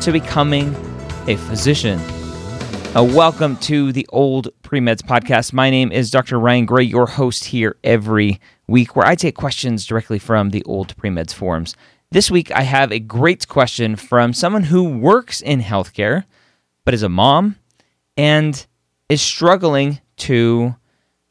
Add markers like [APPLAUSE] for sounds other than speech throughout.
to becoming a physician. Uh, welcome to the Old Premeds Podcast. My name is Dr. Ryan Gray, your host here every week, where I take questions directly from the Old Premeds forums. This week, I have a great question from someone who works in healthcare, but is a mom and is struggling to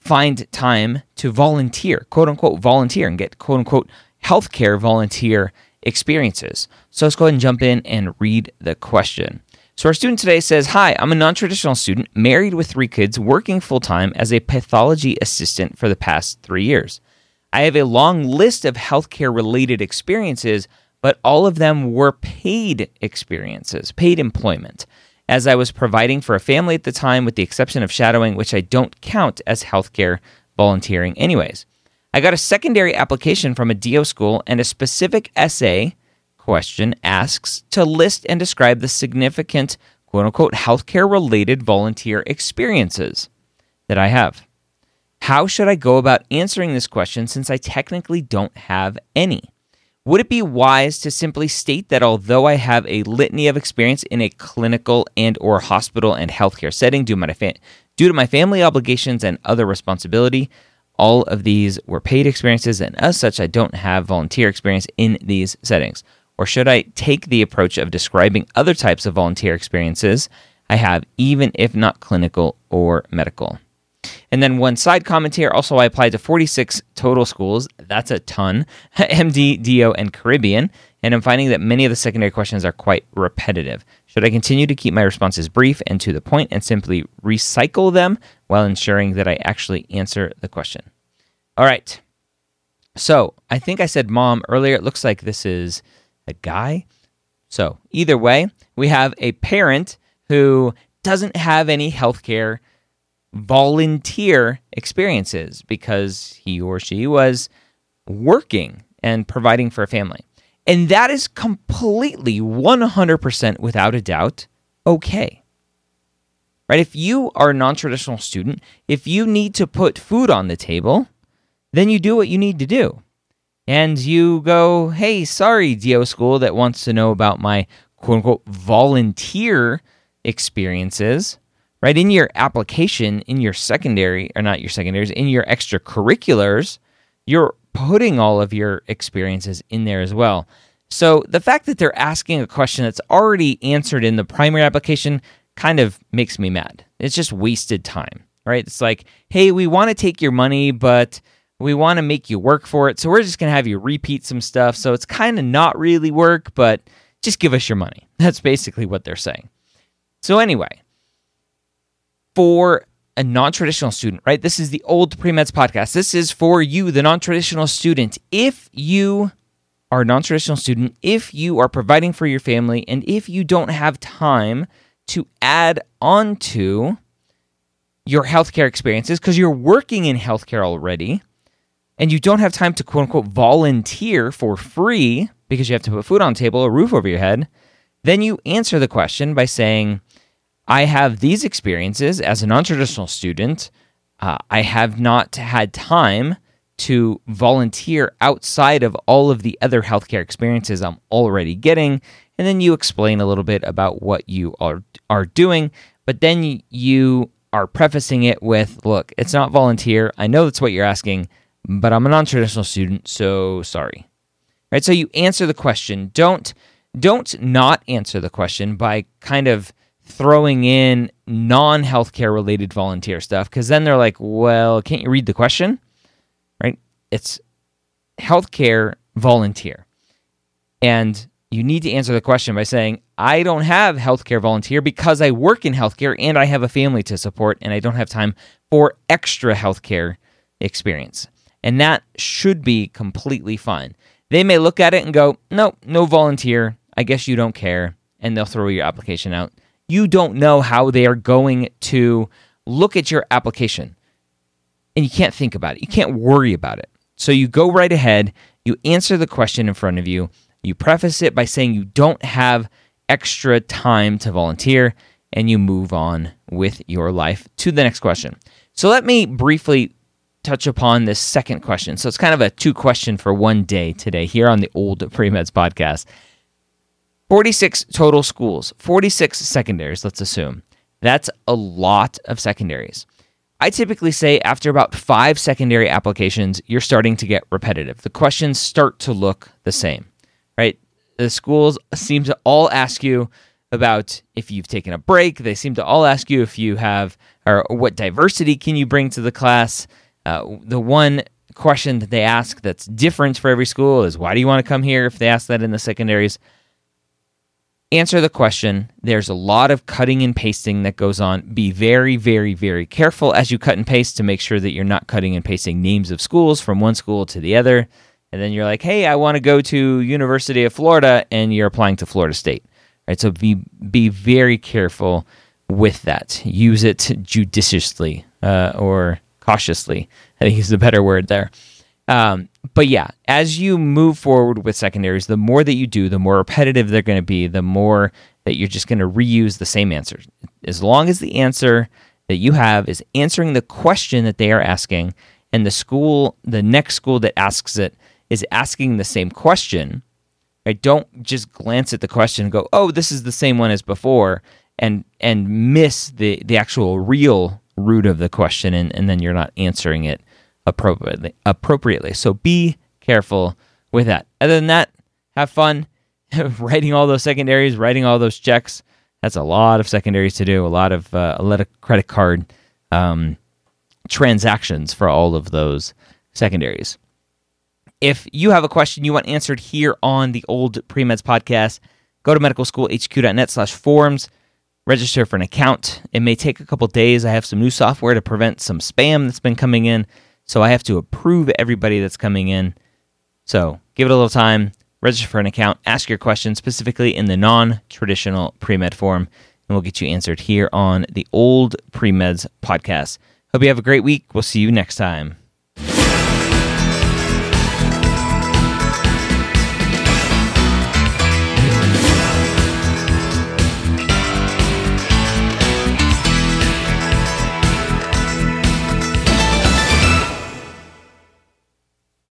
find time to volunteer, quote unquote, volunteer, and get quote unquote healthcare volunteer experiences. So let's go ahead and jump in and read the question. So our student today says, Hi, I'm a non traditional student, married with three kids, working full time as a pathology assistant for the past three years. I have a long list of healthcare related experiences, but all of them were paid experiences, paid employment, as I was providing for a family at the time, with the exception of shadowing, which I don't count as healthcare volunteering, anyways. I got a secondary application from a DO school, and a specific essay question asks to list and describe the significant quote unquote healthcare related volunteer experiences that I have. How should I go about answering this question since I technically don't have any? Would it be wise to simply state that although I have a litany of experience in a clinical and or hospital and healthcare setting due to my, fa- due to my family obligations and other responsibility, all of these were paid experiences, and as such, I don't have volunteer experience in these settings. Or should I take the approach of describing other types of volunteer experiences I have, even if not clinical or medical? And then one side comment here also, I applied to 46 total schools. That's a ton [LAUGHS] MD, DO, and Caribbean. And I'm finding that many of the secondary questions are quite repetitive. Should I continue to keep my responses brief and to the point and simply recycle them while ensuring that I actually answer the question? All right. So I think I said mom earlier. It looks like this is a guy. So either way, we have a parent who doesn't have any healthcare volunteer experiences because he or she was working and providing for a family. And that is completely 100% without a doubt okay. Right? If you are a non traditional student, if you need to put food on the table, then you do what you need to do. And you go, hey, sorry, DO school that wants to know about my quote unquote volunteer experiences right? In your application, in your secondary, or not your secondaries, in your extracurriculars, you're putting all of your experiences in there as well. So the fact that they're asking a question that's already answered in the primary application kind of makes me mad. It's just wasted time, right? It's like, hey, we want to take your money, but we want to make you work for it. So we're just going to have you repeat some stuff. So it's kind of not really work, but just give us your money. [LAUGHS] That's basically what they're saying. So, anyway, for a non traditional student, right? This is the old pre-meds podcast. This is for you, the non traditional student. If you are a non traditional student, if you are providing for your family, and if you don't have time to add on to your healthcare experiences because you're working in healthcare already, and you don't have time to quote unquote volunteer for free because you have to put food on the table, a roof over your head, then you answer the question by saying, I have these experiences as a non traditional student. Uh, I have not had time to volunteer outside of all of the other healthcare experiences I'm already getting. And then you explain a little bit about what you are, are doing. But then you are prefacing it with look, it's not volunteer. I know that's what you're asking, but I'm a non traditional student, so sorry. Right? So you answer the question. Don't don't not answer the question by kind of throwing in non healthcare related volunteer stuff because then they're like, well, can't you read the question? Right? It's healthcare volunteer. And you need to answer the question by saying, I don't have healthcare volunteer because I work in healthcare and I have a family to support and I don't have time for extra healthcare experience. And that should be completely fine. They may look at it and go, nope, no volunteer. I guess you don't care. and they'll throw your application out. You don't know how they are going to look at your application. And you can't think about it. You can't worry about it. So you go right ahead, you answer the question in front of you, you preface it by saying you don't have extra time to volunteer, and you move on with your life to the next question. So let me briefly touch upon this second question. So it's kind of a two question for one day today here on the old Premeds podcast. 46 total schools, 46 secondaries, let's assume. That's a lot of secondaries. I typically say after about five secondary applications, you're starting to get repetitive. The questions start to look the same, right? The schools seem to all ask you about if you've taken a break. They seem to all ask you if you have, or what diversity can you bring to the class. Uh, the one question that they ask that's different for every school is why do you want to come here? If they ask that in the secondaries, answer the question. There's a lot of cutting and pasting that goes on. Be very, very, very careful as you cut and paste to make sure that you're not cutting and pasting names of schools from one school to the other. And then you're like, hey, I want to go to University of Florida, and you're applying to Florida State. Right? So be be very careful with that. Use it judiciously uh, or cautiously. I think is a better word there. Um, but yeah, as you move forward with secondaries, the more that you do, the more repetitive they're going to be, the more that you're just going to reuse the same answers. As long as the answer that you have is answering the question that they are asking, and the school, the next school that asks it, is asking the same question, I don't just glance at the question and go, "Oh, this is the same one as before," and and miss the the actual real root of the question, and, and then you're not answering it appropriately. Appropriately. So be careful with that. Other than that, have fun [LAUGHS] writing all those secondaries, writing all those checks. That's a lot of secondaries to do. A lot of uh, a lot of credit card um, transactions for all of those secondaries. If you have a question you want answered here on the old Premeds podcast, go to medicalschoolhq.net slash forums, register for an account. It may take a couple days. I have some new software to prevent some spam that's been coming in. So I have to approve everybody that's coming in. So give it a little time, register for an account, ask your question specifically in the non traditional pre med form, and we'll get you answered here on the old pre meds podcast. Hope you have a great week. We'll see you next time.